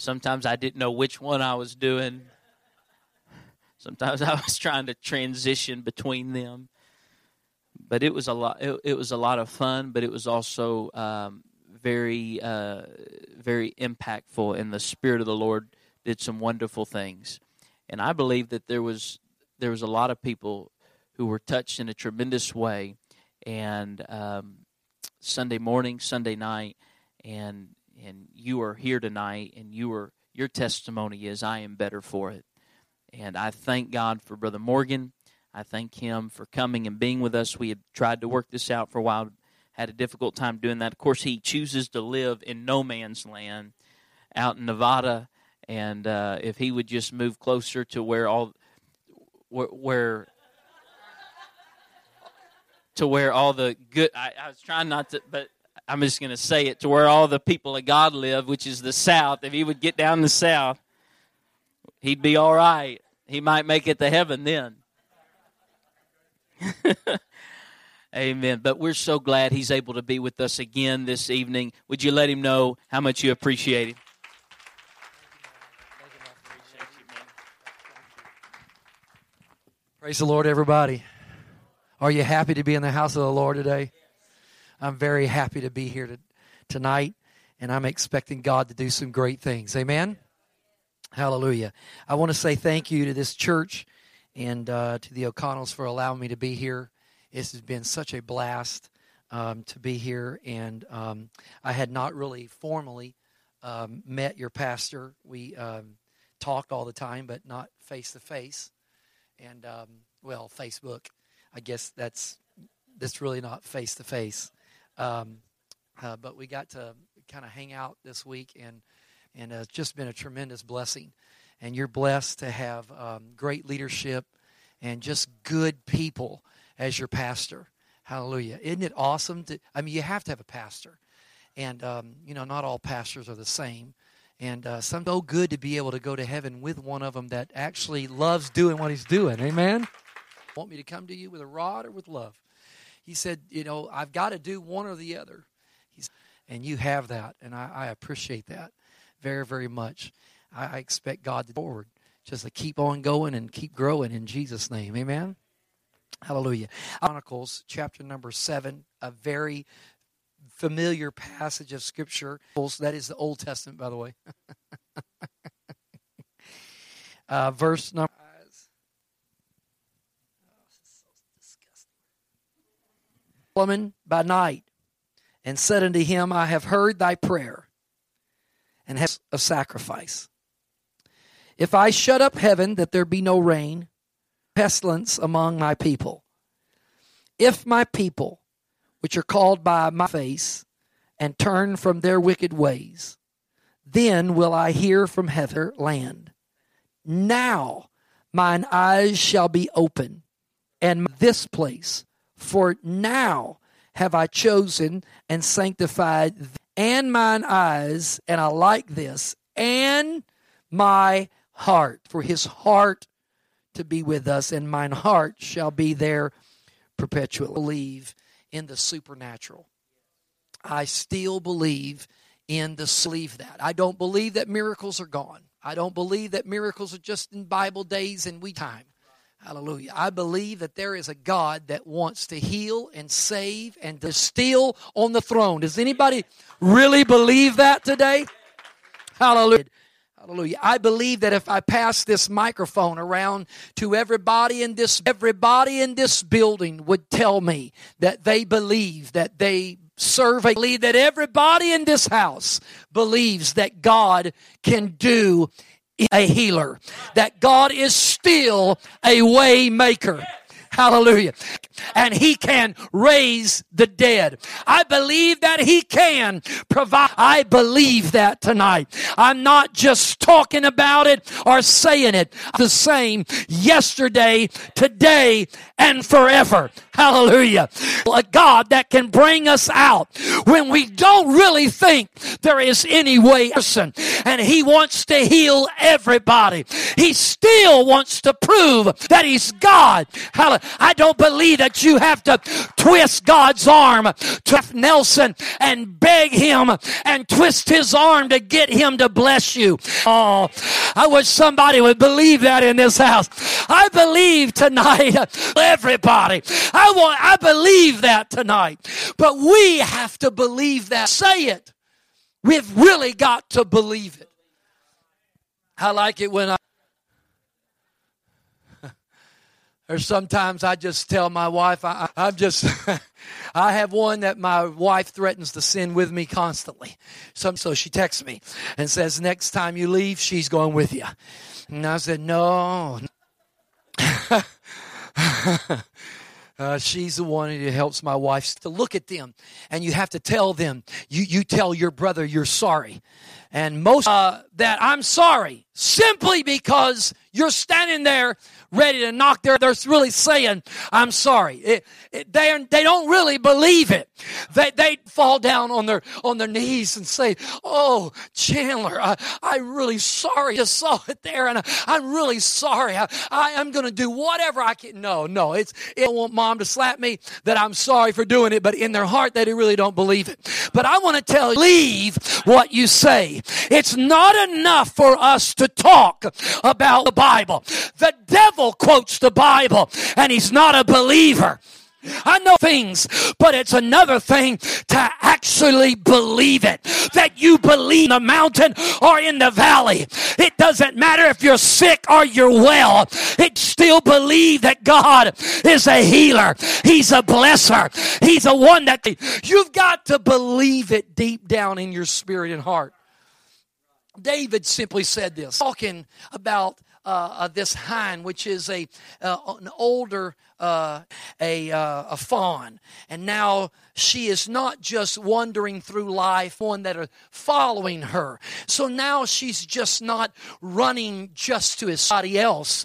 Sometimes I didn't know which one I was doing. Sometimes I was trying to transition between them. But it was a lot. It, it was a lot of fun, but it was also um, very, uh, very impactful. And the Spirit of the Lord did some wonderful things. And I believe that there was there was a lot of people who were touched in a tremendous way. And um, Sunday morning, Sunday night, and and you are here tonight, and you are your testimony is I am better for it. And I thank God for Brother Morgan. I thank him for coming and being with us. We had tried to work this out for a while, had a difficult time doing that. Of course, he chooses to live in no man's land out in Nevada. And uh, if he would just move closer to where all, where, where to where all the good, I, I was trying not to, but I'm just going to say it to where all the people of God live, which is the South. If he would get down the South, he'd be all right. He might make it to heaven then. Amen. But we're so glad he's able to be with us again this evening. Would you let him know how much you appreciate him? Praise the Lord, everybody. Are you happy to be in the house of the Lord today? I'm very happy to be here to, tonight, and I'm expecting God to do some great things. Amen? Hallelujah. I want to say thank you to this church and uh, to the O'Connells for allowing me to be here. This has been such a blast um, to be here, and um, I had not really formally um, met your pastor. We um, talk all the time, but not face to face. And, um, well, Facebook. I guess that's that's really not face to face. But we got to kind of hang out this week, and and it's just been a tremendous blessing. And you're blessed to have um, great leadership and just good people as your pastor. Hallelujah! Isn't it awesome? To I mean, you have to have a pastor, and um, you know, not all pastors are the same. And uh, some so good to be able to go to heaven with one of them that actually loves doing what he's doing. Amen want me to come to you with a rod or with love? He said, You know, I've got to do one or the other. He's, and you have that, and I, I appreciate that very, very much. I, I expect God to forward just to keep on going and keep growing in Jesus' name. Amen. Hallelujah. Chronicles chapter number seven, a very familiar passage of scripture. That is the Old Testament, by the way. uh, verse number Solomon by night and said unto him, I have heard thy prayer and have a sacrifice. If I shut up heaven that there be no rain, pestilence among my people, if my people, which are called by my face, and turn from their wicked ways, then will I hear from heather land. Now mine eyes shall be open, and this place for now have I chosen and sanctified and mine eyes, and I like this, and my heart, for his heart to be with us, and mine heart shall be there perpetually. Believe in the supernatural. I still believe in the sleeve that. I don't believe that miracles are gone. I don't believe that miracles are just in Bible days and we time. Hallelujah. I believe that there is a God that wants to heal and save and to still on the throne. Does anybody really believe that today? Hallelujah. Hallelujah. I believe that if I pass this microphone around to everybody in this everybody in this building would tell me that they believe that they serve a believe that everybody in this house believes that God can do a healer, that God is still a way maker. Hallelujah. And he can raise the dead. I believe that he can provide. I believe that tonight. I'm not just talking about it or saying it. The same yesterday, today, and forever. Hallelujah. A God that can bring us out when we don't really think there is any way. And He wants to heal everybody. He still wants to prove that He's God. Hallelujah. I don't believe that you have to twist God's arm to Nelson and beg him and twist his arm to get him to bless you. Oh, I wish somebody would believe that in this house. I believe tonight, everybody. I want, I believe that tonight. But we have to believe that. Say it. We've really got to believe it. I like it when I or sometimes I just tell my wife, I, am just, I have one that my wife threatens to sin with me constantly. So, so she texts me and says, next time you leave, she's going with you. And I said, no. Uh, she's the one who helps my wife to look at them. And you have to tell them. You, you tell your brother you're sorry. And most uh, that i'm sorry simply because you're standing there ready to knock their, they're really saying, I'm sorry. It, it, they, they don't really believe it. They, they fall down on their, on their knees and say, Oh, Chandler, I, I'm really sorry. I saw it there and I, am really sorry. I, I am going to do whatever I can. No, no, it's, it, don't want mom to slap me that I'm sorry for doing it, but in their heart, they really don't believe it. But I want to tell you, believe what you say. It's not enough for us to talk about the Bible. The devil quotes the Bible and he's not a believer. I know things, but it's another thing to actually believe it. That you believe in the mountain or in the valley. It doesn't matter if you're sick or you're well. It still believe that God is a healer. He's a blesser. He's a one that you've got to believe it deep down in your spirit and heart. David simply said this, talking about uh, uh, this hind, which is a uh, an older uh, a a fawn, and now she is not just wandering through life, one that are following her. So now she's just not running just to somebody else,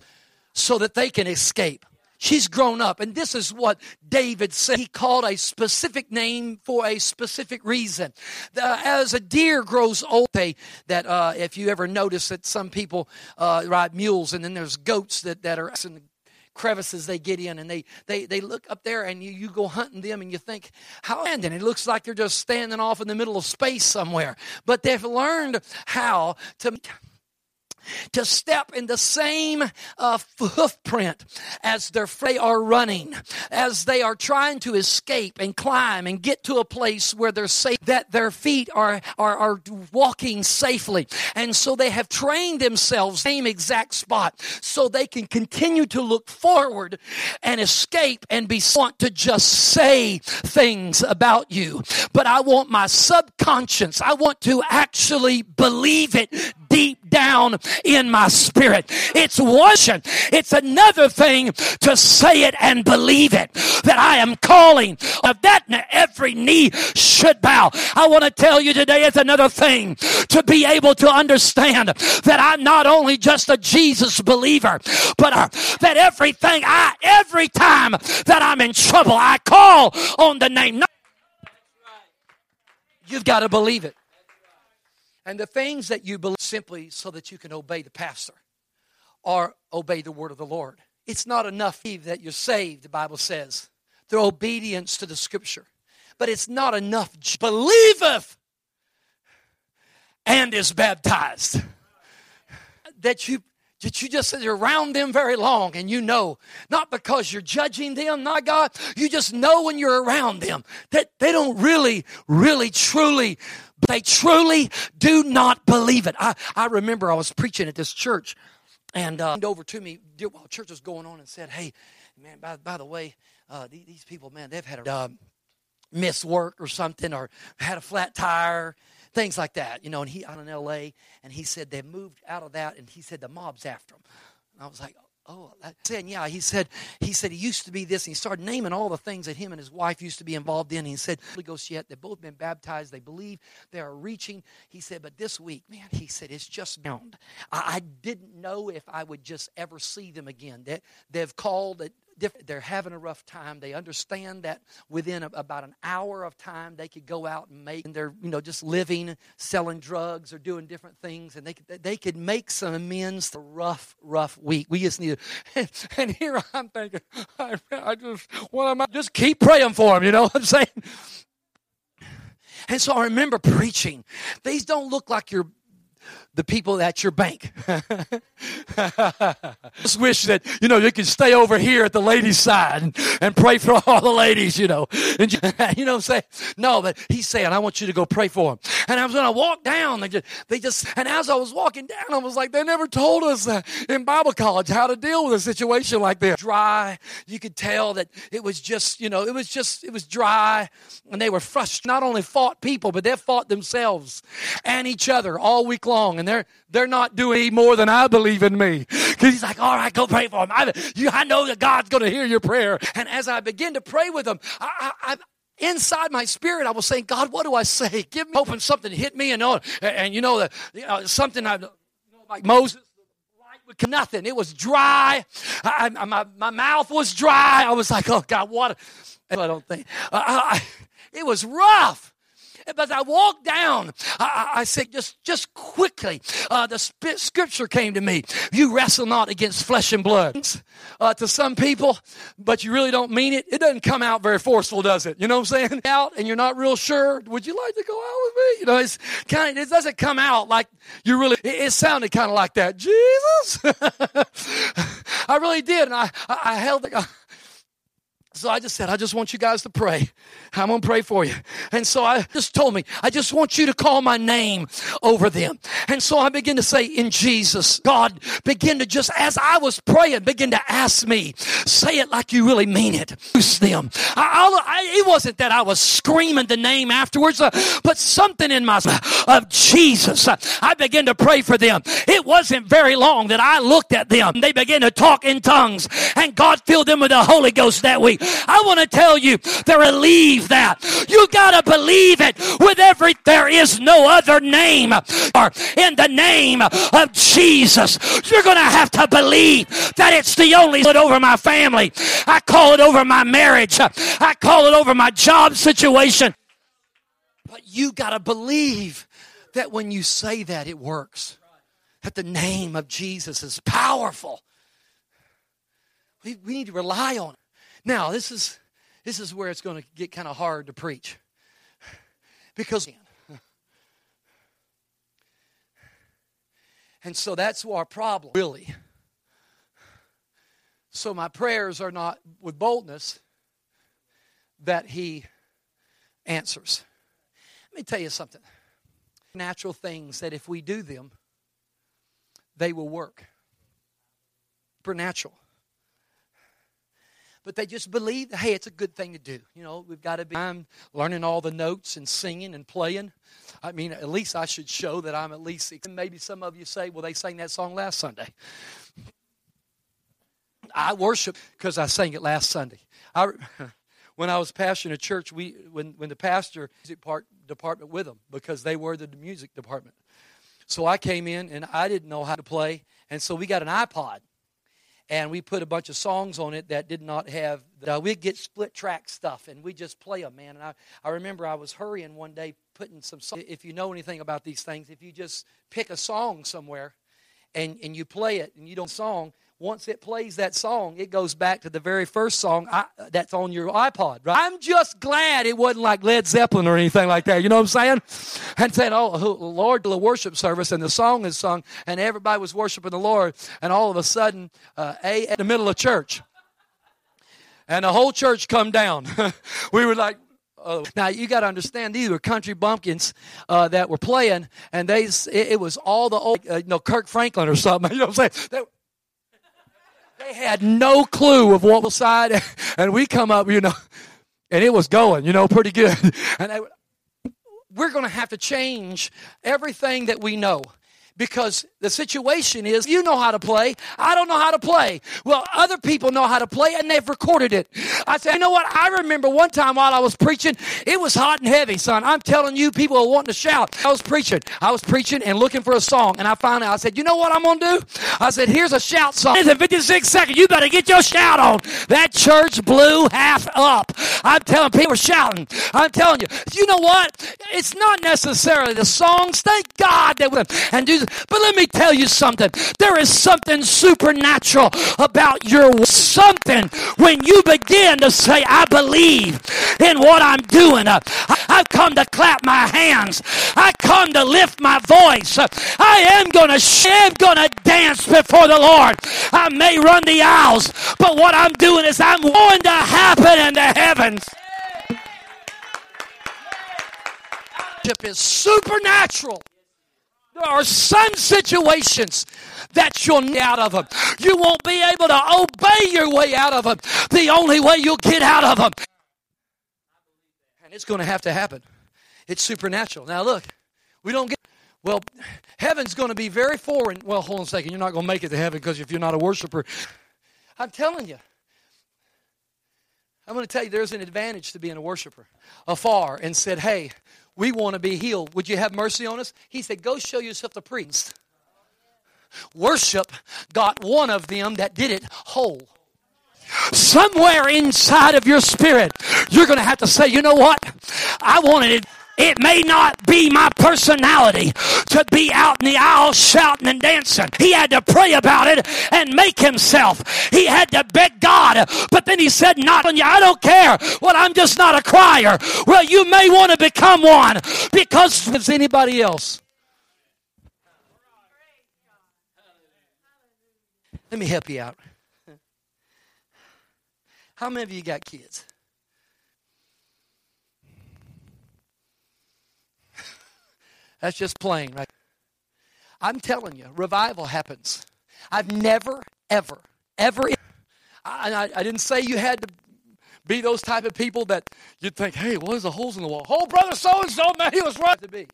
so that they can escape. She's grown up. And this is what David said. He called a specific name for a specific reason. as a deer grows old, they, that uh, if you ever notice that some people uh, ride mules and then there's goats that, that are in the crevices they get in and they, they, they look up there and you, you go hunting them and you think, how and it looks like they're just standing off in the middle of space somewhere. But they've learned how to to step in the same uh, footprint as their they are running, as they are trying to escape and climb and get to a place where they're safe, that their feet are, are, are walking safely. And so they have trained themselves same exact spot so they can continue to look forward and escape and be want to just say things about you. But I want my subconscious, I want to actually believe it deep down in my spirit. It's one, it's another thing to say it and believe it that I am calling of that every knee should bow. I want to tell you today it's another thing to be able to understand that I'm not only just a Jesus believer, but uh, that everything I, every time that I'm in trouble, I call on the name. You've got to believe it. And the things that you believe simply so that you can obey the pastor or obey the word of the Lord. It's not enough that you're saved, the Bible says, through obedience to the scripture. But it's not enough. Believeth and is baptized. That you that you just you're around them very long and you know, not because you're judging them, not God, you just know when you're around them that they don't really, really, truly they truly do not believe it. I, I remember I was preaching at this church and uh, over to me while church was going on and said, Hey, man, by, by the way, uh, these, these, people, man, they've had a uh, miss work or something or had a flat tire, things like that, you know. And he out in L.A. and he said they moved out of that, and he said the mob's after them. And I was like, Oh, saying, yeah, he said, he said he used to be this, and he started naming all the things that him and his wife used to be involved in. And He said, Holy Ghost yet, they've both been baptized, they believe they are reaching. He said, but this week, man, he said, it's just bound. I, I didn't know if I would just ever see them again. That they've called they're having a rough time. They understand that within a, about an hour of time they could go out and make, and they're you know just living, selling drugs, or doing different things, and they could, they could make some amends for rough, rough week. We just need to, and here I'm thinking, I, I just, what am I? Just keep praying for them. You know what I'm saying? And so I remember preaching. These don't look like your the people at your bank. Just wish that, you know, you could stay over here at the ladies' side and, and pray for all the ladies, you know. And you, you know, say, no, but he's saying, I want you to go pray for them. And I was going to walk down. They just, they just, and as I was walking down, I was like, they never told us uh, in Bible college how to deal with a situation like this. Dry. You could tell that it was just, you know, it was just, it was dry. And they were frustrated. Not only fought people, but they fought themselves and each other all week long. And they're, they're not doing more than I believe in me. Because he's like, all right, go pray for them. I, you, I know that God's going to hear your prayer. And as I begin to pray with them, I, I, inside my spirit, I was saying, God, what do I say? Give me hoping something hit me and, and, and you know, the, you know something I, you know, like Moses nothing. It was dry. I, I, my, my mouth was dry. I was like, oh God, what? I don't think. I, it was rough. But as I walked down, I, I said, just, just quickly, uh, the sp- scripture came to me. You wrestle not against flesh and blood. Uh, to some people, but you really don't mean it. It doesn't come out very forceful, does it? You know what I'm saying? Out and you're not real sure. Would you like to go out with me? You know, it's kind of, it doesn't come out like you really, it, it sounded kind of like that. Jesus. I really did. And I, I, I held the, so I just said, I just want you guys to pray. I'm going to pray for you. And so I just told me, I just want you to call my name over them. And so I begin to say, in Jesus, God, begin to just, as I was praying, begin to ask me, say it like you really mean it. Use them. I, I, it wasn't that I was screaming the name afterwards, uh, but something in my, of Jesus. Uh, I began to pray for them. It wasn't very long that I looked at them. They began to talk in tongues and God filled them with the Holy Ghost that week. I want to tell you, they believe that. You got to believe it with every, there is no other name or in the name of Jesus. You're going to have to believe that it's the only it over my family. I call it over my marriage. I call it over my job situation. But you got to believe that when you say that, it works. That the name of Jesus is powerful. We, we need to rely on it. Now, this is this is where it's going to get kind of hard to preach. Because and so that's our problem, really. So my prayers are not with boldness that he answers. Let me tell you something. Natural things that if we do them, they will work. Supernatural but they just believe, hey, it's a good thing to do. You know, we've got to be I'm learning all the notes and singing and playing. I mean, at least I should show that I'm at least. Maybe some of you say, well, they sang that song last Sunday. I worship because I sang it last Sunday. I, when I was pastoring a church, we when when the pastor music part department with them because they were the music department. So I came in and I didn't know how to play, and so we got an iPod and we put a bunch of songs on it that did not have uh, we'd get split track stuff and we just play them man. And I, I remember i was hurrying one day putting some if you know anything about these things if you just pick a song somewhere and, and you play it and you don't song once it plays that song, it goes back to the very first song I, that's on your iPod, right? I'm just glad it wasn't like Led Zeppelin or anything like that. You know what I'm saying? And saying, oh, Lord, the worship service, and the song is sung, and everybody was worshiping the Lord, and all of a sudden, uh, A, in the middle of church, and the whole church come down. we were like, Oh. Now you got to understand these were country bumpkins uh, that were playing, and they it, it was all the old, uh, you know, Kirk Franklin or something. You know what I'm saying? They, they had no clue of what was side, and we come up, you know, and it was going, you know, pretty good. And they, we're going to have to change everything that we know because the situation is you know how to play. I don't know how to play. Well, other people know how to play and they've recorded it. I said, you know what? I remember one time while I was preaching, it was hot and heavy, son. I'm telling you, people are wanting to shout. I was preaching. I was preaching and looking for a song. And I finally, I said, you know what I'm going to do? I said, here's a shout song. It's in 56 seconds. You better get your shout on. That church blew half up. I'm telling people were shouting. I'm telling you, you know what? It's not necessarily the songs. Thank God that we and do but let me tell you something. There is something supernatural about your something when you begin to say, I believe in what I'm doing. I've come to clap my hands. I come to lift my voice. I am to I am to dance before the Lord. I may run the aisles, but what I'm doing is I'm going to happen in the heavens. is supernatural. There are some situations that you'll get out of them. You won't be able to obey your way out of them. The only way you'll get out of them. And it's going to have to happen. It's supernatural. Now, look, we don't get. Well, heaven's going to be very foreign. Well, hold on a second. You're not going to make it to heaven because if you're not a worshiper. I'm telling you. I'm going to tell you there's an advantage to being a worshiper afar and said, hey, we want to be healed. Would you have mercy on us? He said, Go show yourself the priest. Worship got one of them that did it whole. Somewhere inside of your spirit, you're going to have to say, you know what? I wanted it it may not be my personality to be out in the aisle shouting and dancing. He had to pray about it and make himself. He had to beg God. But then he said, Not on you. I don't care. Well, I'm just not a crier. Well, you may want to become one because if anybody else. Let me help you out. How many of you got kids? That's just plain, right? I'm telling you, revival happens. I've never, ever, ever. I, I, I didn't say you had to be those type of people that you'd think, hey, what is the holes in the wall? Oh, brother so and so, man, he was right to be.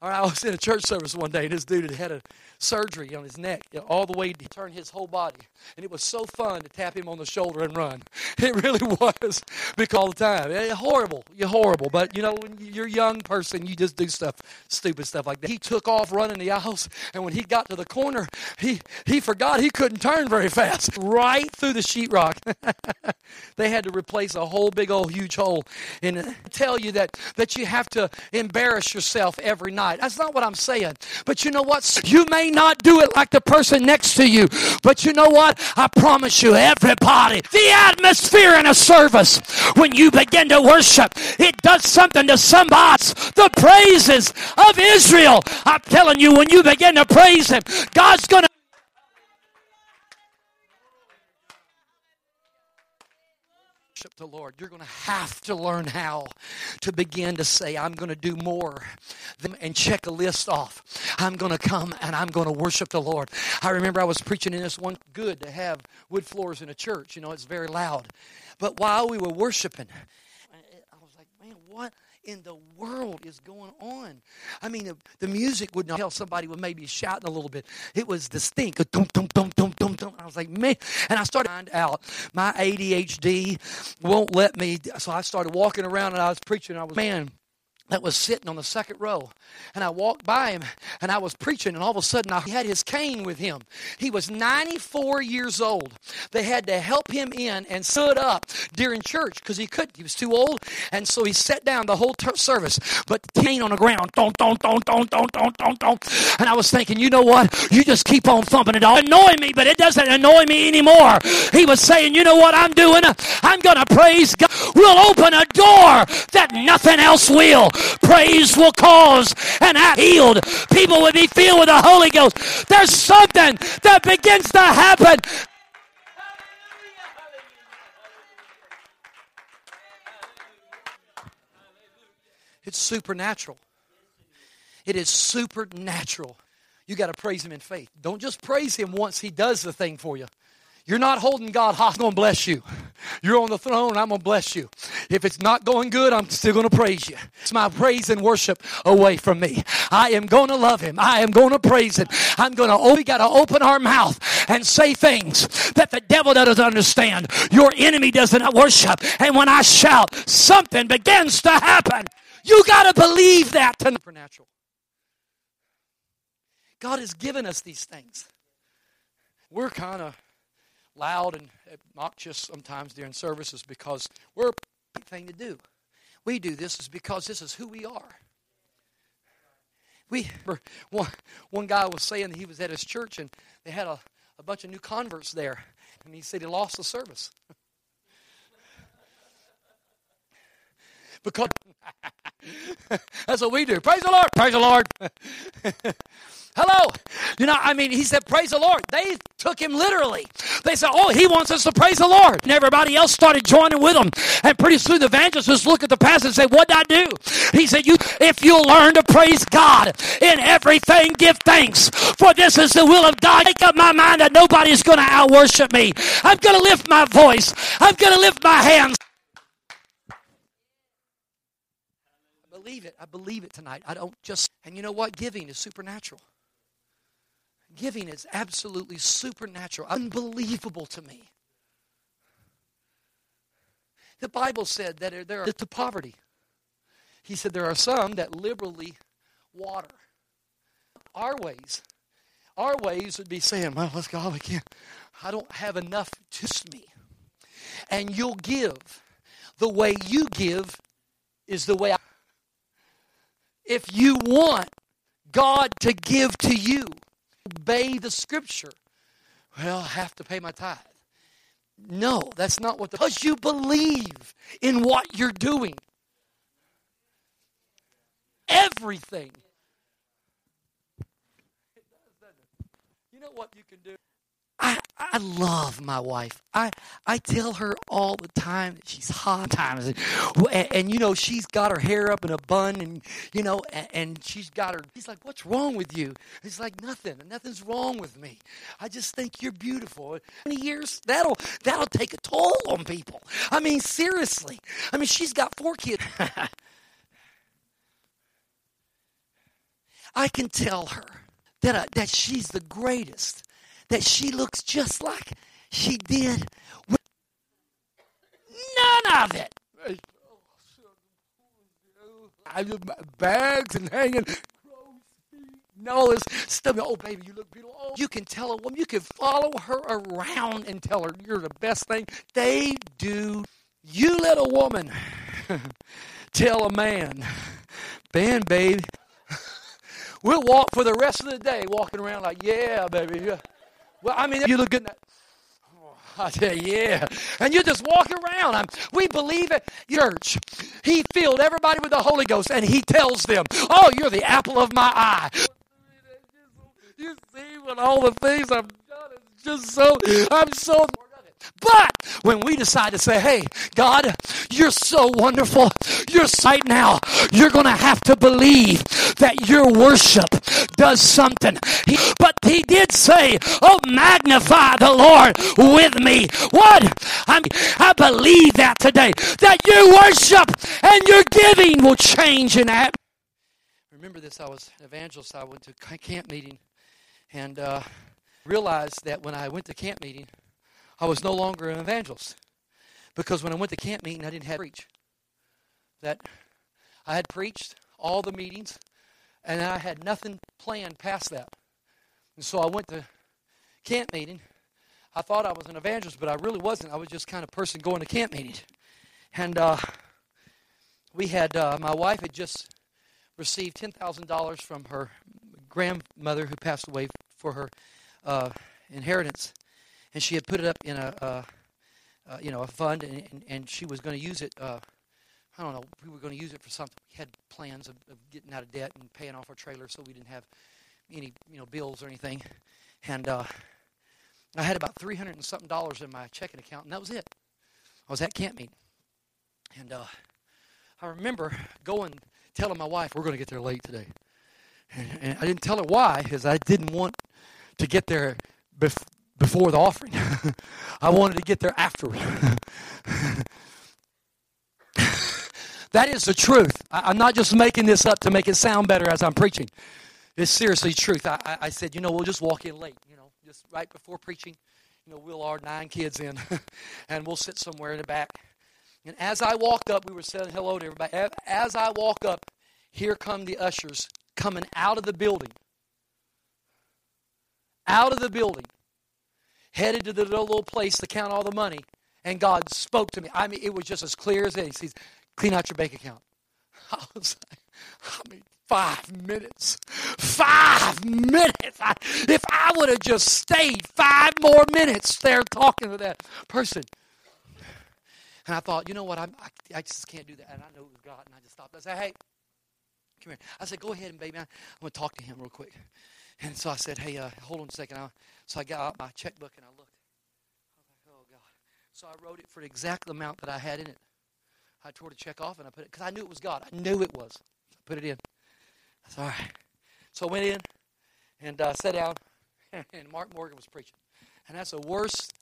All right, I was in a church service one day, and this dude had had a surgery on his neck, you know, all the way to turn his whole body. And it was so fun to tap him on the shoulder and run. It really was because all the time. It, horrible. You're horrible. But, you know, when you're a young person, you just do stuff, stupid stuff like that. He took off running the aisles, and when he got to the corner, he, he forgot he couldn't turn very fast. Right through the sheetrock. they had to replace a whole big old huge hole. And tell you that, that you have to embarrass yourself every night. That's not what I'm saying. But you know what? You may may not do it like the person next to you, but you know what? I promise you, everybody, the atmosphere in a service, when you begin to worship, it does something to somebody. The praises of Israel. I'm telling you, when you begin to praise Him, God's going to worship the Lord, you're going to have to learn how to begin to say, I'm going to do more and check a list off. I'm going to come and I'm going to worship the Lord. I remember I was preaching in this one, good to have wood floors in a church. You know, it's very loud. But while we were worshiping, I was like, man, what? In the world is going on? I mean, the, the music would not tell somebody would maybe shouting a little bit. It was dum, dum. I was like, man. And I started to find out my ADHD won't let me. So I started walking around and I was preaching. I was, man, that was sitting on the second row. And I walked by him and I was preaching, and all of a sudden I had his cane with him. He was 94 years old. They had to help him in and stood up during church because he couldn't. He was too old. And so he sat down the whole ter- service, but cane on the ground. Don't, don't, don't, don't, don't, don't, don't, don't. And I was thinking, you know what? You just keep on thumping it all. Annoy me, but it doesn't annoy me anymore. He was saying, you know what I'm doing? I'm going to praise God. We'll open a door that nothing else will. Praise will cause and act healed. People will be filled with the Holy Ghost. There's something that begins to happen. It's supernatural. It is supernatural. You got to praise Him in faith. Don't just praise Him once He does the thing for you. You're not holding God. I'm going to bless you. You're on the throne, I'm going to bless you. If it's not going good, I'm still going to praise you. It's my praise and worship away from me. I am going to love Him. I am going to praise Him. I'm going to, oh, we got to open our mouth and say things that the devil doesn't understand. Your enemy doesn't worship. And when I shout, something begins to happen. You got to believe that. Supernatural. God has given us these things. We're kind of loud and obnoxious sometimes during services because we're a thing to do. We do this is because this is who we are. We one, one guy was saying he was at his church and they had a, a bunch of new converts there, and he said he lost the service. because that's what we do. Praise the Lord. Praise the Lord. Hello. You know, I mean, he said, Praise the Lord. They took him literally. They said, Oh, he wants us to praise the Lord. And everybody else started joining with him. And pretty soon the evangelist just look at the pastor and say, What did I do? He said, You if you'll learn to praise God in everything, give thanks. For this is the will of God. Make up my mind that nobody's gonna out worship me. I'm gonna lift my voice. I'm gonna lift my hands. Believe it. I believe it tonight. I don't just and you know what? Giving is supernatural. Giving is absolutely supernatural, unbelievable to me. The Bible said that there are to poverty. He said there are some that liberally water. Our ways, our ways would be saying, "Well, let's go. We can't. I don't have enough to me." And you'll give. The way you give is the way. If you want God to give to you, obey the scripture. Well, I have to pay my tithe. No, that's not what the because you believe in what you're doing. Everything. You know what you can do? I, love my wife. I, I tell her all the time that she's hot times. And, and, and, you know, she's got her hair up in a bun and, you know, and, and she's got her, he's like, what's wrong with you? He's like, nothing. Nothing's wrong with me. I just think you're beautiful. Many years, that'll, that'll take a toll on people. I mean, seriously. I mean, she's got four kids. I can tell her that, I, that she's the greatest that she looks just like she did. None of it. Bags and hanging. No, it's stuff. Oh, baby, you look beautiful. Oh, you can tell a woman, you can follow her around and tell her you're the best thing. They do. You let a woman tell a man, Ben, babe, we'll walk for the rest of the day walking around like, yeah, baby. Well, I mean, you look good. Oh, I tell you, yeah. And you just walk around. I'm, we believe it. Church, he filled everybody with the Holy Ghost, and he tells them, Oh, you're the apple of my eye. You see what all the things I've done just so, I'm so. But when we decide to say, hey, God, you're so wonderful, you're right now, you're going to have to believe that your worship does something. He, but he did say, oh, magnify the Lord with me. What? I'm, I believe that today, that your worship and your giving will change in that. Remember this, I was an evangelist. I went to camp meeting and uh, realized that when I went to camp meeting, I was no longer an evangelist. Because when I went to camp meeting, I didn't have to preach. That I had preached all the meetings, and I had nothing planned past that. And so I went to camp meeting. I thought I was an evangelist, but I really wasn't. I was just kind of person going to camp meeting. And uh, we had, uh, my wife had just received $10,000 from her grandmother who passed away for her uh, inheritance and she had put it up in a, uh, uh, you know, a fund, and, and, and she was going to use it. Uh, I don't know. We were going to use it for something. We had plans of, of, getting out of debt and paying off our trailer, so we didn't have any, you know, bills or anything. And uh, I had about three hundred and something dollars in my checking account, and that was it. I was at camp meeting, and uh, I remember going, telling my wife, "We're going to get there late today," and, and I didn't tell her why, because I didn't want to get there bef- before the offering. I wanted to get there afterward. that is the truth. I, am not just making this up to make it sound better as I'm preaching. It's seriously truth. I, I, I said, you know, we'll just walk in late, you know, just right before preaching. You know, we'll our nine kids in, and we'll sit somewhere in the back. And as I walked up, we were saying hello to everybody. As I walk up, here come the ushers coming out of the building. Out of the building headed to the little place to count all the money, and God spoke to me. I mean, it was just as clear as day. He says, clean out your bank account. I was like, I mean, five minutes. Five minutes. I, if I would have just stayed five more minutes there talking to that person. And I thought, you know what? I'm, I, I just can't do that. And I know it was God. And I just stopped. I said, hey, come here. I said, go ahead and baby, I'm going to talk to him real quick. And so I said, hey, uh, hold on a second. I, so I got out my checkbook and I looked. I was like, oh, God. So I wrote it for the exact amount that I had in it. I tore the check off and I put it, because I knew it was God. I knew it was. I put it in. I said, all right. So I went in and uh, sat down, and Mark Morgan was preaching. And that's the worst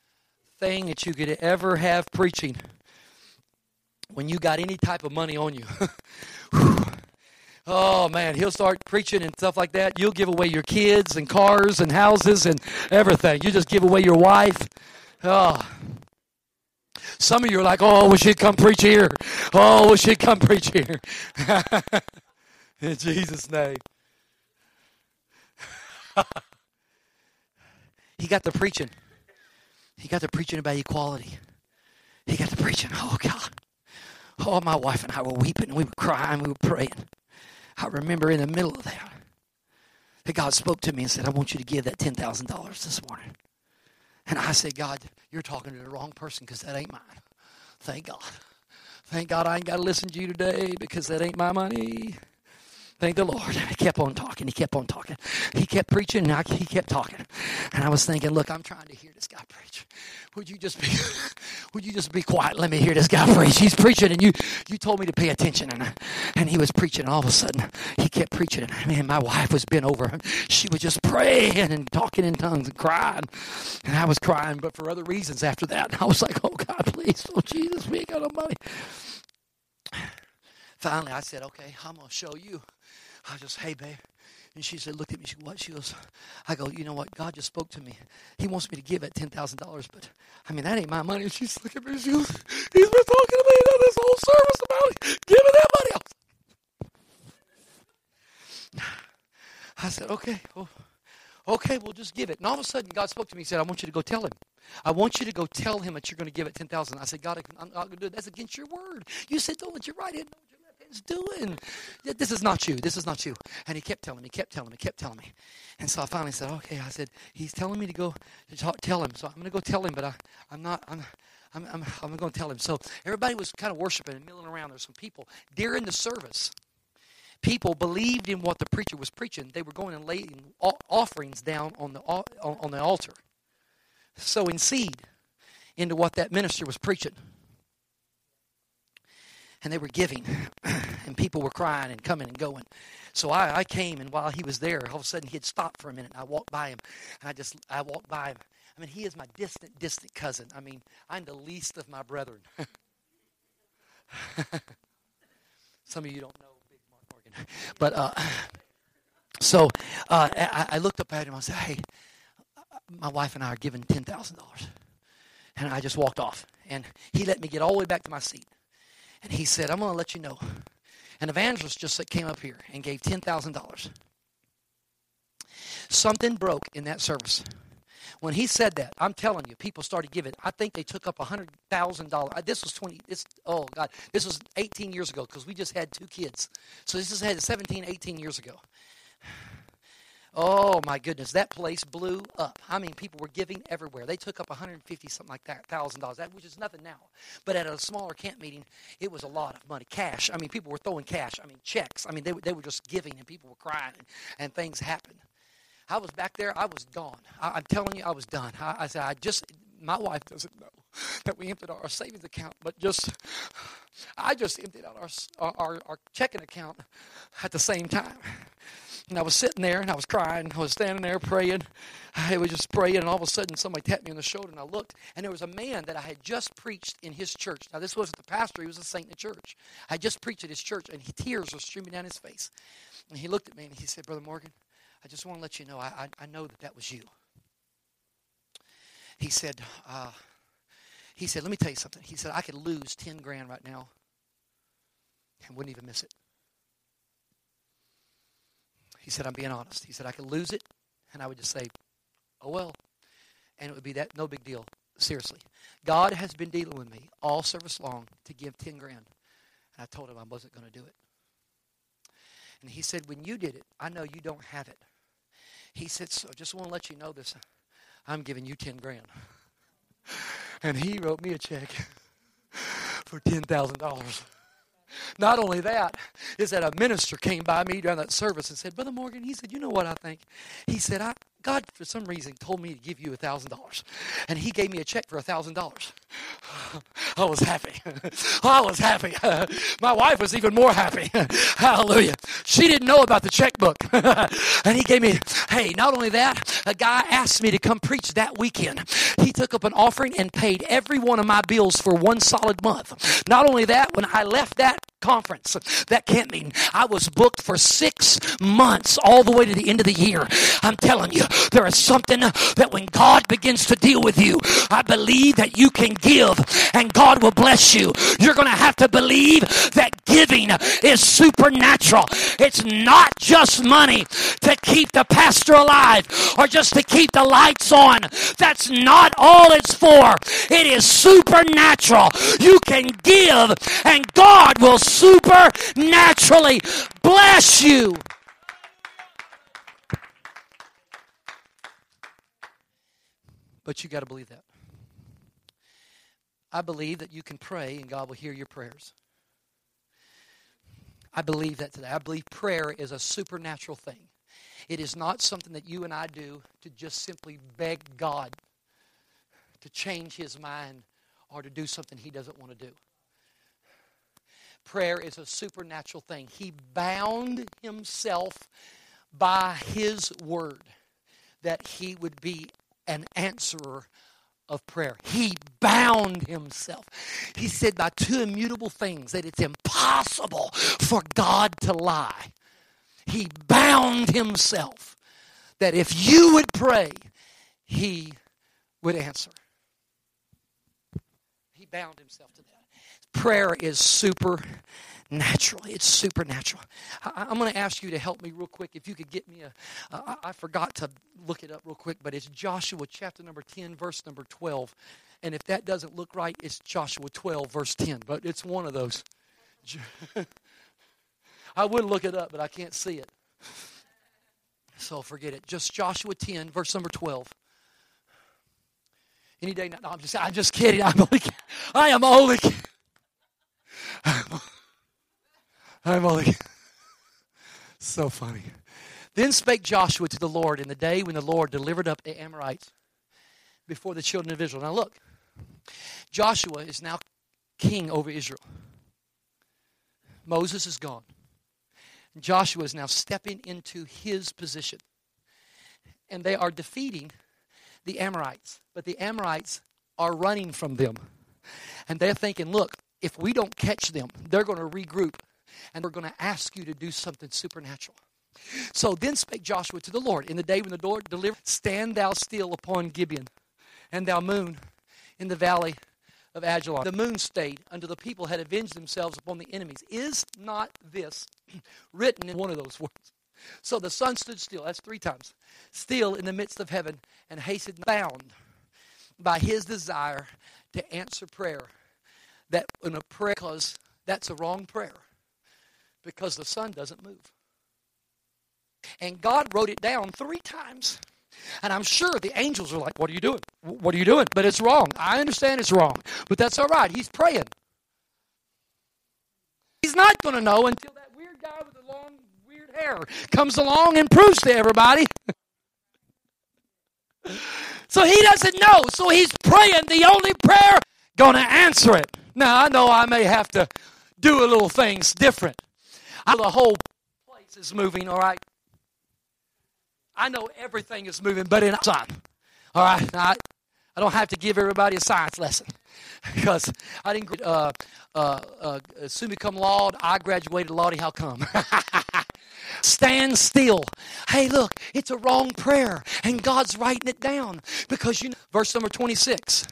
thing that you could ever have preaching when you got any type of money on you. Oh man, he'll start preaching and stuff like that. You'll give away your kids and cars and houses and everything. You just give away your wife. Oh. Some of you are like, oh, we should come preach here. Oh, we should come preach here. In Jesus' name. he got the preaching. He got the preaching about equality. He got the preaching. Oh, God. Oh, my wife and I were weeping. and We were crying. We were praying. I remember in the middle of that, that God spoke to me and said, I want you to give that $10,000 this morning. And I said, God, you're talking to the wrong person because that ain't mine. Thank God. Thank God I ain't got to listen to you today because that ain't my money. Thank the Lord. He kept on talking. He kept on talking. He kept preaching, and I, he kept talking. And I was thinking, look, I'm trying to hear this guy preach. Would you just be, would you just be quiet? Let me hear this guy preach. He's preaching, and you, you told me to pay attention, and and he was preaching. And all of a sudden, he kept preaching, and man, my wife was bent over. She was just praying and talking in tongues and crying, and I was crying, but for other reasons. After that, I was like, oh God, please, oh Jesus, we ain't got no money. Finally, I said, okay, I'm gonna show you. I just, hey, babe. And she said, looked at me. She what? She goes, I go, you know what? God just spoke to me. He wants me to give at ten thousand dollars, but I mean that ain't my money. And she's looking at me. She goes, He's been talking to me about this whole service about giving that money. I said, okay, well, okay, we'll just give it. And all of a sudden, God spoke to me. He said, I want you to go tell him. I want you to go tell him that you're going to give it 10000 I said, God, I'm not going to do it. That's against your word. You said, don't let your right hand know doing? This is not you. This is not you. And he kept telling me, kept telling me, kept telling me. And so I finally said, okay. I said, he's telling me to go to talk, tell him. So I'm going to go tell him, but I, I'm not, I'm, I'm, I'm, I'm going to tell him. So everybody was kind of worshiping and milling around. There's some people during the service. People believed in what the preacher was preaching. They were going and laying offerings down on the, on the altar, sowing seed into what that minister was preaching and they were giving, and people were crying and coming and going. So I, I came, and while he was there, all of a sudden he'd stop for a minute. And I walked by him, and I just I walked by him. I mean, he is my distant, distant cousin. I mean, I'm the least of my brethren. Some of you don't know Big Mark Morgan, but uh, so uh, I, I looked up at him. I said, "Hey, my wife and I are giving ten thousand dollars," and I just walked off. And he let me get all the way back to my seat. And he said, I'm going to let you know. An evangelist just came up here and gave $10,000. Something broke in that service. When he said that, I'm telling you, people started giving. I think they took up $100,000. This was 20, this, oh God, this was 18 years ago because we just had two kids. So this is 17, 18 years ago. Oh my goodness, that place blew up. I mean, people were giving everywhere. They took up 150 something like that thousand dollars, that which is nothing now. But at a smaller camp meeting, it was a lot of money, cash. I mean, people were throwing cash. I mean, checks. I mean, they they were just giving, and people were crying, and, and things happened. I was back there. I was gone. I, am telling you, I was done. I, I said, I just my wife doesn't know. that we emptied our savings account, but just I just emptied out our, our, our checking account at the same time. And I was sitting there and I was crying. I was standing there praying. I was just praying, and all of a sudden somebody tapped me on the shoulder, and I looked, and there was a man that I had just preached in his church. Now, this wasn't the pastor, he was a saint in the church. I just preached at his church, and he, tears were streaming down his face. And he looked at me and he said, Brother Morgan, I just want to let you know, I, I, I know that that was you. He said, uh, he said, let me tell you something. He said, I could lose 10 grand right now and wouldn't even miss it. He said, I'm being honest. He said, I could lose it and I would just say, oh well. And it would be that no big deal. Seriously. God has been dealing with me all service long to give 10 grand. And I told him I wasn't going to do it. And he said, when you did it, I know you don't have it. He said, so just want to let you know this. I'm giving you 10 grand. And he wrote me a check for $10,000. Not only that, is that a minister came by me during that service and said, Brother Morgan, he said, You know what I think? He said, I, God, for some reason, told me to give you a $1,000. And he gave me a check for a $1,000. I was happy. I was happy. My wife was even more happy. Hallelujah. She didn't know about the checkbook. and he gave me, hey, not only that, a guy asked me to come preach that weekend. He took up an offering and paid every one of my bills for one solid month. Not only that, when I left that conference, that can't meeting, I was booked for six months all the way to the end of the year. I'm telling you, there is something that when God begins to deal with you, I believe that you can give and God will bless you. You're going to have to believe that giving is supernatural. It's not just money to keep the pastor alive or just to keep the lights on. That's not all it's for. It is supernatural. You can give and God will supernaturally bless you. But you got to believe that. I believe that you can pray and God will hear your prayers. I believe that today. I believe prayer is a supernatural thing. It is not something that you and I do to just simply beg God to change his mind or to do something he doesn't want to do. Prayer is a supernatural thing. He bound himself by his word that he would be an answerer of prayer. He bound himself. He said by two immutable things that it's impossible for God to lie. He bound himself that if you would pray, he would answer. He bound himself to that. Prayer is super natural. It's supernatural. I, am going to ask you to help me real quick. If you could get me a, I, I forgot to look it up real quick, but it's Joshua chapter number 10, verse number 12. And if that doesn't look right, it's Joshua 12, verse 10. But it's one of those. I would look it up, but I can't see it. So forget it. Just Joshua 10, verse number 12. Any day now. No, I'm just, I'm just kidding. I'm only, I am only. I'm only so funny. Then spake Joshua to the Lord in the day when the Lord delivered up the Amorites before the children of Israel. Now look, Joshua is now king over Israel. Moses is gone. Joshua is now stepping into his position. And they are defeating the Amorites. But the Amorites are running from them. And they're thinking, look, if we don't catch them, they're going to regroup and we're going to ask you to do something supernatural. So then spake Joshua to the Lord in the day when the Lord delivered, Stand thou still upon Gibeon, and thou moon in the valley of Ajalon. The moon stayed until the people had avenged themselves upon the enemies. Is not this written in one of those words? So the sun stood still, that's three times, still in the midst of heaven, and hastened bound by his desire to answer prayer. That in a prayer, because that's a wrong prayer because the sun doesn't move. And God wrote it down three times. And I'm sure the angels are like, What are you doing? What are you doing? But it's wrong. I understand it's wrong. But that's all right. He's praying. He's not going to know until that weird guy with the long, weird hair comes along and proves to everybody. So he doesn't know. So he's praying the only prayer gonna answer it. Now I know I may have to do a little things different. I the whole place is moving, all right. I know everything is moving, but in time. All right. I, I don't have to give everybody a science lesson because I didn't uh, uh, uh, soon become law. I graduated Lottie. How come? Stand still. Hey, look, it's a wrong prayer, and God's writing it down because you. Know, verse number twenty-six.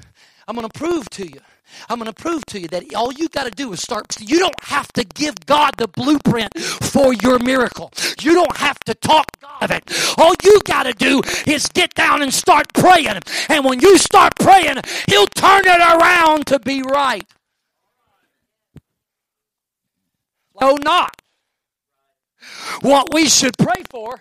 I'm going to prove to you. I'm going to prove to you that all you got to do is start. You don't have to give God the blueprint for your miracle. You don't have to talk God of it. All you got to do is get down and start praying. And when you start praying, He'll turn it around to be right. No, not. What we should pray for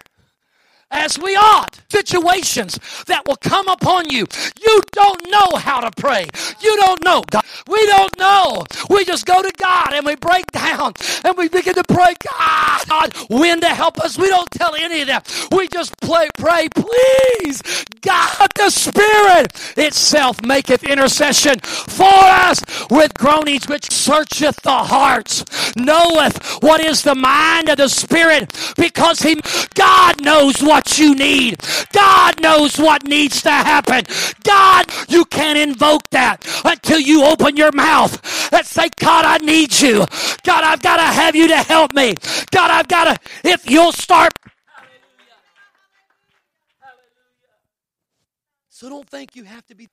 as we ought. Situations that will come upon you. You don't know how to pray. You don't know. God. We don't know. We just go to God and we break down and we begin to pray, God, God, when to help us. We don't tell any of that. We just play, pray, please, God, the Spirit itself maketh intercession for us with groanings which searcheth the hearts, knoweth what is the mind of the Spirit, because He, God knows what what you need. God knows what needs to happen. God, you can't invoke that until you open your mouth and say, God, I need you. God, I've got to have you to help me. God, I've got to, if you'll start. Hallelujah. Hallelujah. So don't think you have to be.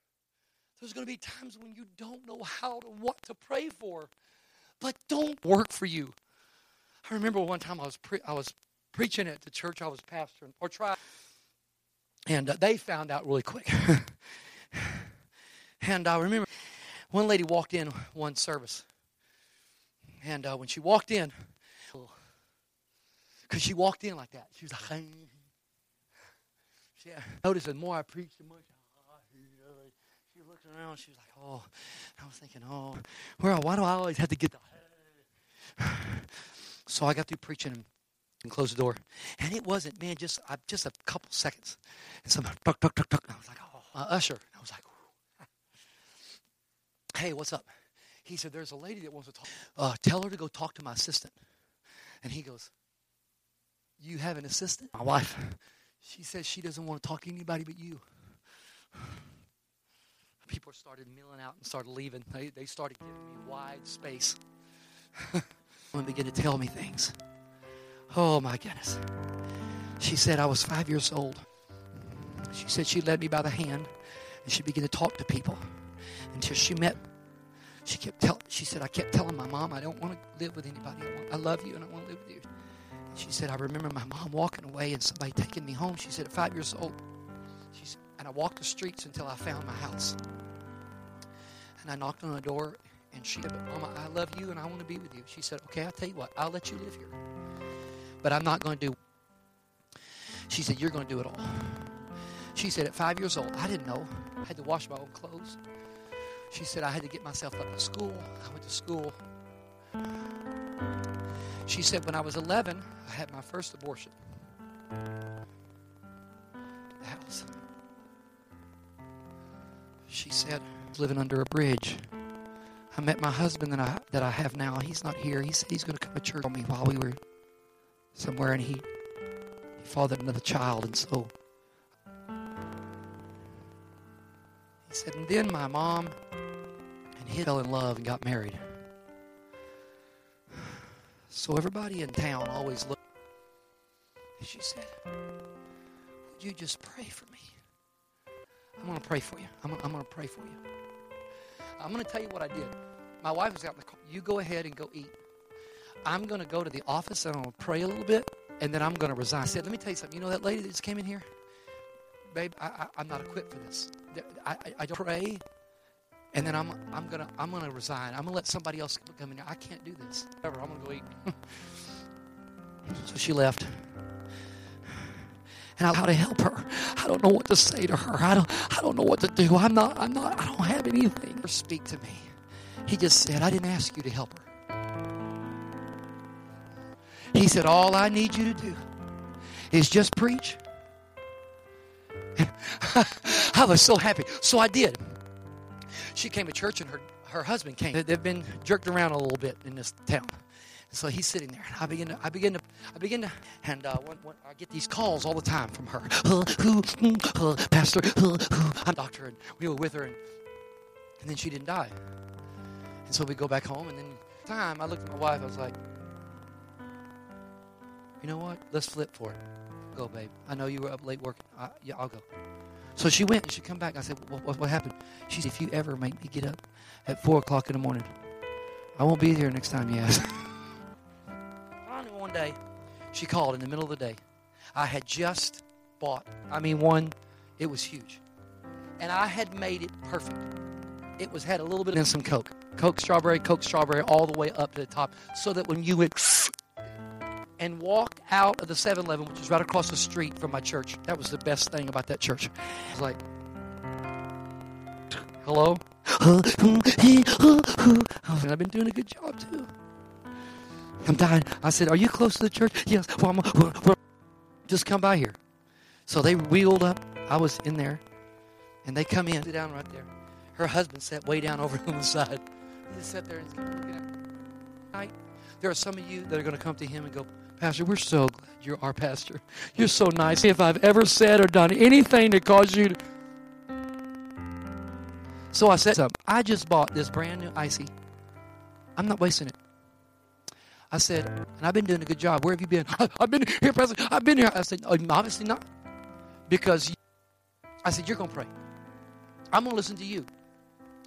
There's going to be times when you don't know how to what to pray for, but don't work for you. I remember one time I was pre- I was preaching at the church I was pastoring, or try, and uh, they found out really quick. and I remember one lady walked in one service, and uh, when she walked in, because she walked in like that, she was like, she, noticed the more I preached, the more she looked around. She was like, "Oh," I was thinking, "Oh, where? Why do I always have to get the?" So I got through preaching and close the door. And it wasn't, man, just uh, just a couple seconds. And somebody, tuck, tuck, tuck, tuck. And I was like, oh, uh, usher. And I was like, hey, what's up? He said, there's a lady that wants to talk. Uh, tell her to go talk to my assistant. And he goes, you have an assistant? My wife, she says she doesn't want to talk to anybody but you. People started milling out and started leaving. They, they started giving me wide space. and began to tell me things. Oh my goodness. She said, I was five years old. She said she led me by the hand and she began to talk to people until she met. She kept tell. She said, I kept telling my mom, I don't want to live with anybody. I, want, I love you and I want to live with you. And she said, I remember my mom walking away and somebody taking me home. She said, at five years old. She said, and I walked the streets until I found my house. And I knocked on the door and she said, Mama, I love you and I want to be with you. She said, Okay, I'll tell you what, I'll let you live here but I'm not going to do. She said, You're going to do it all. She said, At five years old, I didn't know. I had to wash my own clothes. She said, I had to get myself up to school. I went to school. She said, When I was 11, I had my first abortion. That was. She said, living under a bridge. I met my husband that I that I have now. He's not here. He said he's going to come to church on me while we were somewhere and he, he fathered another child. And so he said, and then my mom and he fell in love and got married. So everybody in town always looked. And she said, Would you just pray for me? I'm going to pray for you. I'm, I'm going to pray for you. I'm going to tell you what I did. My wife was out in the car. You go ahead and go eat. I'm going to go to the office and I'm going to pray a little bit, and then I'm going to resign. I said, let me tell you something. You know that lady that just came in here? Babe, I, am not equipped for this. I, I, I pray, and then I'm, I'm going to I'm gonna resign. I'm going to let somebody else come in here. I can't do this. Whatever, I'm going to go eat. so she left. And how to help her. I don't know what to say to her. I don't I don't know what to do. I'm not I'm not I don't have anything. Speak to me. He just said, I didn't ask you to help her. He said, All I need you to do is just preach I was so happy. So I did. She came to church and her, her husband came. They- They've been jerked around a little bit in this town. So he's sitting there, and I begin to, I begin to, I begin to, and uh, one, one, I get these calls all the time from her. Uh, who, uh, Pastor, who, I'm doctor, and we were with her, and, and then she didn't die. And so we go back home, and then time I looked at my wife, I was like, you know what? Let's flip for it. Go, babe. I know you were up late working. I, yeah, I'll go. So she went and she come back. I said, what, what, what happened? She said, if you ever make me get up at 4 o'clock in the morning, I won't be here next time you ask. Finally, one day, she called in the middle of the day. I had just bought, I mean, one, it was huge. And I had made it perfect. It was had a little bit and some Coke. Coke strawberry, Coke strawberry, all the way up to the top. So that when you went and walked out of the 7 Eleven, which is right across the street from my church, that was the best thing about that church. I was like, hello? I've been doing a good job too. I'm dying. I said, Are you close to the church? Yes. Well, well, well, just come by here. So they wheeled up. I was in there. And they come in, sit down right there. Her husband sat way down over on the side. He just sat there and Night. There are some of you that are going to come to him and go, Pastor, we're so glad you're our pastor. You're so nice. If I've ever said or done anything to cause you to. So I said, something. I just bought this brand new icy. I'm not wasting it. I said, and I've been doing a good job. Where have you been? I've been here, President. I've been here. I said, oh, obviously not. Because you, I said, you're going to pray. I'm going to listen to you.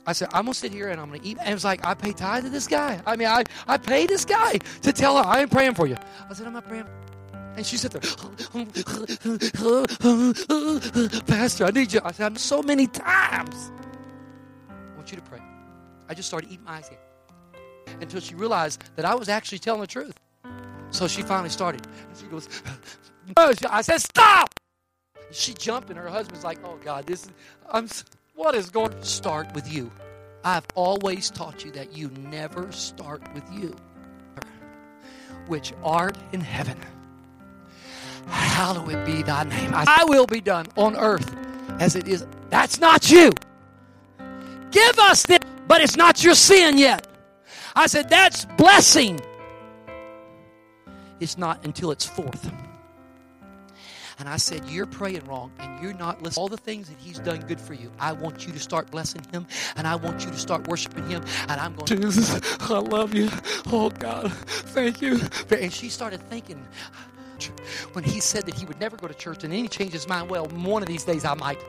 I said, I'm going to sit here and I'm going to eat. And it was like, I pay tithe to this guy. I mean, I, I pay this guy to tell her, I am praying for you. I said, I'm not praying. And she sat there, Pastor, I need you. I said, so many times. I want you to pray. I just started eating my ice cream until she realized that I was actually telling the truth. So she finally started. And she goes, I said, stop! She jumped, and her husband's like, oh, God, this is, I'm, what is going to start with you? I've always taught you that you never start with you. Which art in heaven, hallowed be thy name. I will be done on earth as it is. That's not you. Give us this, but it's not your sin yet. I said, that's blessing. It's not until it's forth. And I said, You're praying wrong and you're not listening. All the things that He's done good for you. I want you to start blessing Him and I want you to start worshiping Him. And I'm going, Jesus, I love you. Oh, God, thank you. And she started thinking, when he said that he would never go to church and then he changed his mind well one of these days i might.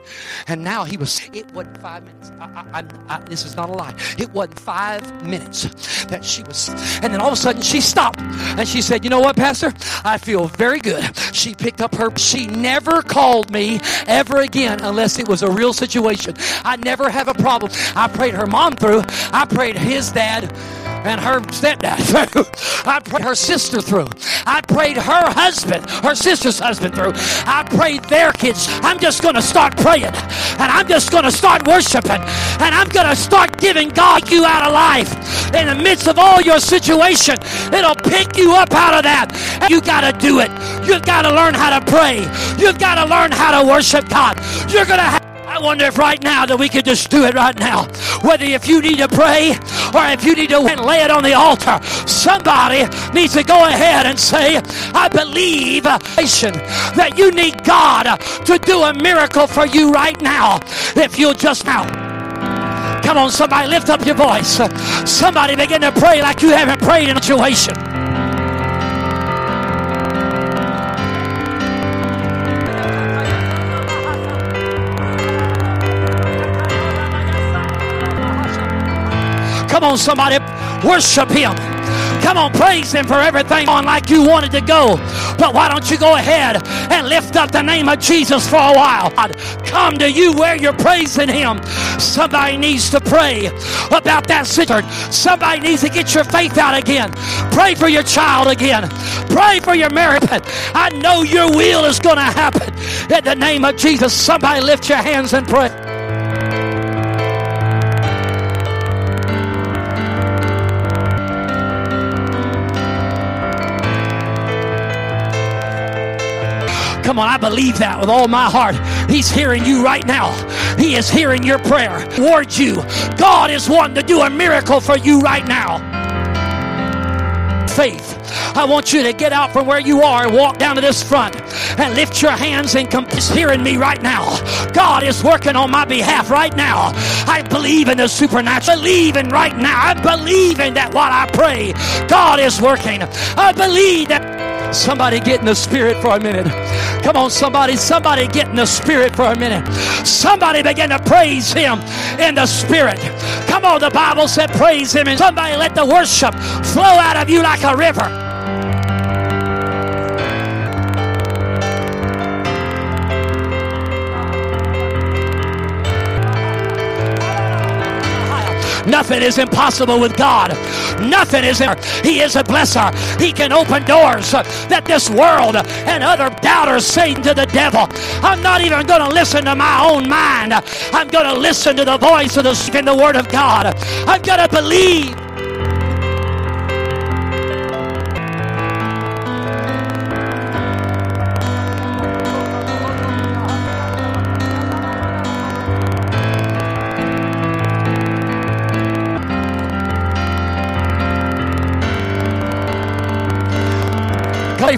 And now he was it wasn't five minutes. I, I, I, this is not a lie. It wasn't five minutes that she was and then all of a sudden she stopped and she said you know what pastor? I feel very good. She picked up her she never called me ever again unless it was a real situation. I never have a problem. I prayed her mom through. I prayed his dad and her stepdad through. I prayed her sister through. I prayed her husband, her sister's husband through. I prayed their kids. I'm just going to start praying and I'm just going to start worshiping and I'm going to start giving God you out of life in the midst of all your situation. It'll pick you up out of that. You got to do it. You've got to learn how to pray. You've got to learn how to worship God. You're going to have I wonder if right now that we could just do it right now. Whether if you need to pray or if you need to lay it on the altar, somebody needs to go ahead and say, I believe uh, that you need God to do a miracle for you right now. If you'll just now. Come on, somebody, lift up your voice. Somebody begin to pray like you haven't prayed in a situation. Come on, somebody, worship Him. Come on, praise Him for everything on like you wanted to go. But why don't you go ahead and lift up the name of Jesus for a while? Come to you where you're praising Him. Somebody needs to pray about that situation. Somebody needs to get your faith out again. Pray for your child again. Pray for your marriage. I know your will is going to happen. In the name of Jesus, somebody lift your hands and pray. Come on, I believe that with all my heart. He's hearing you right now. He is hearing your prayer towards you. God is wanting to do a miracle for you right now. Faith. I want you to get out from where you are and walk down to this front and lift your hands and come. He's hearing me right now. God is working on my behalf right now. I believe in the supernatural. I believe in right now. I believe in that while I pray, God is working. I believe that. Somebody get in the spirit for a minute. Come on, somebody, somebody get in the spirit for a minute. Somebody begin to praise him in the spirit. Come on, the Bible said praise him, and somebody let the worship flow out of you like a river. Nothing is impossible with God. Nothing is. He is a blesser. He can open doors that this world and other doubters say to the devil. I'm not even going to listen to my own mind. I'm going to listen to the voice of the, in the Word of God. I'm going to believe.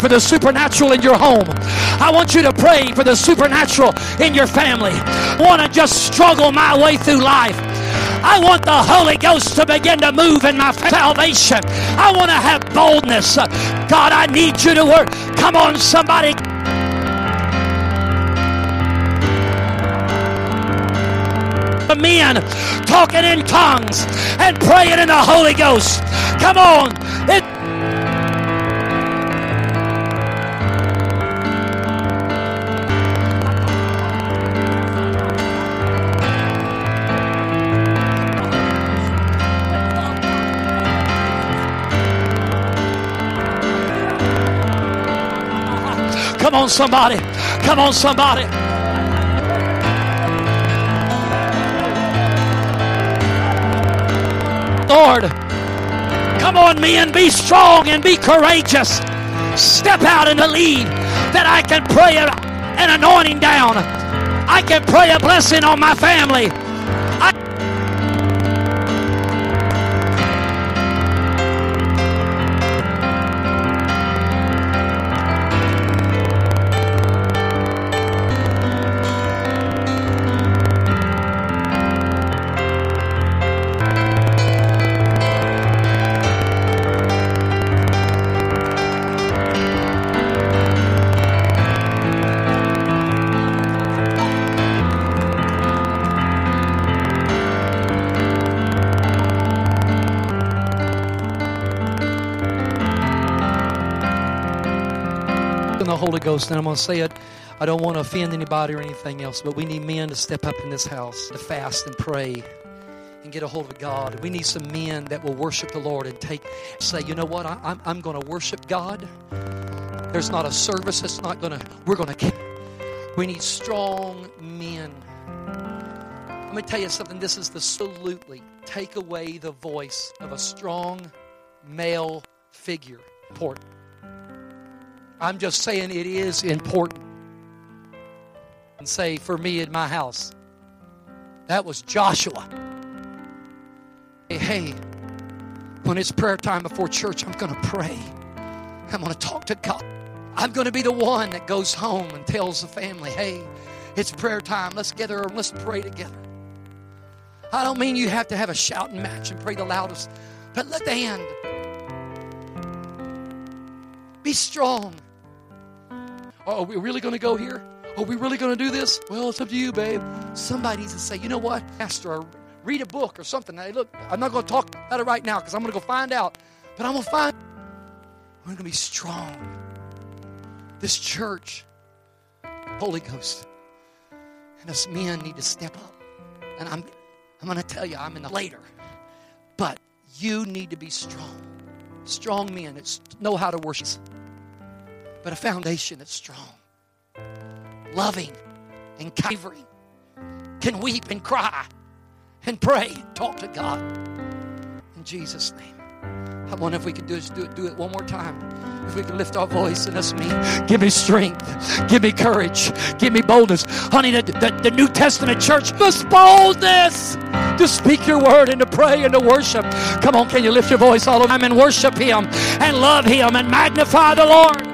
For the supernatural in your home. I want you to pray for the supernatural in your family. I want to just struggle my way through life. I want the Holy Ghost to begin to move in my salvation. I want to have boldness. God, I need you to work. Come on, somebody. The men talking in tongues and praying in the Holy Ghost. Come on. Come on, somebody. Come on, somebody. Lord, come on, men, be strong and be courageous. Step out and believe that I can pray an anointing down. I can pray a blessing on my family. Holy Ghost, and I'm going to say it. I don't want to offend anybody or anything else, but we need men to step up in this house to fast and pray and get a hold of God. We need some men that will worship the Lord and take, say, you know what, I, I'm, I'm going to worship God. There's not a service that's not going to, we're going to, we need strong men. Let me tell you something. This is the absolutely take away the voice of a strong male figure. Important. I'm just saying it is important. And say, for me in my house, that was Joshua. Hey, hey, when it's prayer time before church, I'm going to pray. I'm going to talk to God. I'm going to be the one that goes home and tells the family, hey, it's prayer time. Let's gather and let's pray together. I don't mean you have to have a shouting match and pray the loudest, but let the end. Be strong. Oh, are we really going to go here? Are we really going to do this? Well, it's up to you, babe. Somebody needs to say, you know what, Pastor, read a book or something. Hey, look, I'm not going to talk about it right now because I'm going to go find out. But I'm going to find. We're going to be strong. This church, Holy Ghost, and us men need to step up. And I'm, I'm going to tell you, I'm in the later. But you need to be strong. Strong men that know how to worship but a foundation that's strong, loving, and covering, can weep and cry and pray, talk to God. In Jesus' name. I wonder if we could do, do it, do it one more time. If we can lift our voice and that's me. Give me strength. Give me courage. Give me boldness. Honey, the, the, the New Testament church must boldness to speak your word and to pray and to worship. Come on, can you lift your voice all the time and worship him and love him and magnify the Lord?